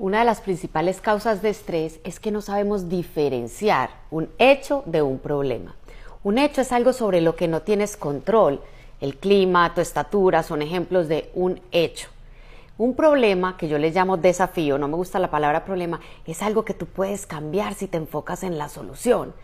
Una de las principales causas de estrés es que no sabemos diferenciar un hecho de un problema. Un hecho es algo sobre lo que no tienes control. El clima, tu estatura son ejemplos de un hecho. Un problema, que yo le llamo desafío, no me gusta la palabra problema, es algo que tú puedes cambiar si te enfocas en la solución.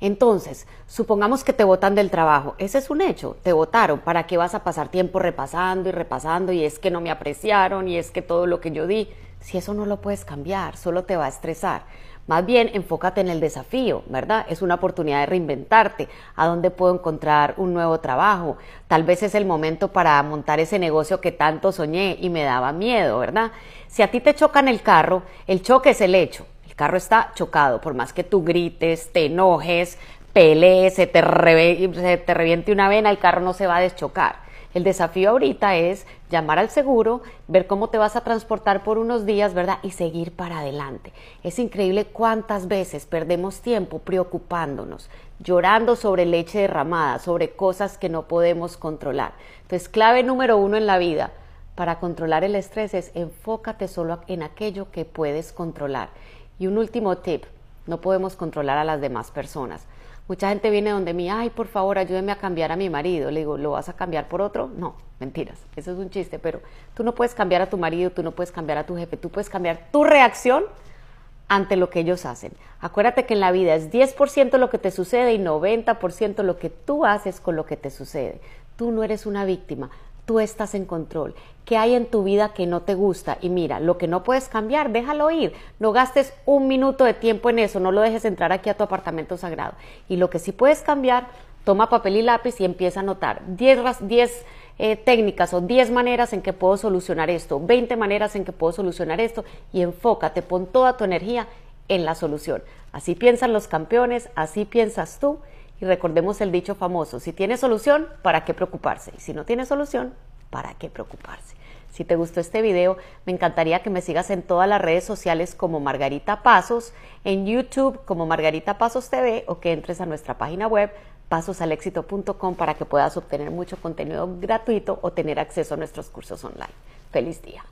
Entonces, supongamos que te votan del trabajo, ese es un hecho, te votaron, ¿para qué vas a pasar tiempo repasando y repasando y es que no me apreciaron y es que todo lo que yo di? Si eso no lo puedes cambiar, solo te va a estresar. Más bien, enfócate en el desafío, ¿verdad? Es una oportunidad de reinventarte. ¿A dónde puedo encontrar un nuevo trabajo? Tal vez es el momento para montar ese negocio que tanto soñé y me daba miedo, ¿verdad? Si a ti te chocan el carro, el choque es el hecho. El carro está chocado, por más que tú grites, te enojes, pelees, se te, se te reviente una vena, el carro no se va a deschocar. El desafío ahorita es llamar al seguro, ver cómo te vas a transportar por unos días, ¿verdad? Y seguir para adelante. Es increíble cuántas veces perdemos tiempo preocupándonos, llorando sobre leche derramada, sobre cosas que no podemos controlar. Entonces, clave número uno en la vida para controlar el estrés es enfócate solo en aquello que puedes controlar. Y un último tip, no podemos controlar a las demás personas. Mucha gente viene donde mí, ay, por favor, ayúdeme a cambiar a mi marido. Le digo, ¿lo vas a cambiar por otro? No, mentiras, eso es un chiste, pero tú no puedes cambiar a tu marido, tú no puedes cambiar a tu jefe, tú puedes cambiar tu reacción ante lo que ellos hacen. Acuérdate que en la vida es 10% lo que te sucede y 90% lo que tú haces con lo que te sucede. Tú no eres una víctima, tú estás en control. ¿Qué hay en tu vida que no te gusta? Y mira, lo que no puedes cambiar, déjalo ir. No gastes un minuto de tiempo en eso, no lo dejes entrar aquí a tu apartamento sagrado. Y lo que sí puedes cambiar, toma papel y lápiz y empieza a anotar 10, eh, técnicas o 10 maneras en que puedo solucionar esto, 20 maneras en que puedo solucionar esto y enfócate, pon toda tu energía en la solución. Así piensan los campeones, así piensas tú y recordemos el dicho famoso, si tiene solución, ¿para qué preocuparse? Y si no tiene solución, ¿para qué preocuparse? Si te gustó este video, me encantaría que me sigas en todas las redes sociales como Margarita Pasos, en YouTube como Margarita Pasos TV o que entres a nuestra página web pasosalexito.com para que puedas obtener mucho contenido gratuito o tener acceso a nuestros cursos online. Feliz día.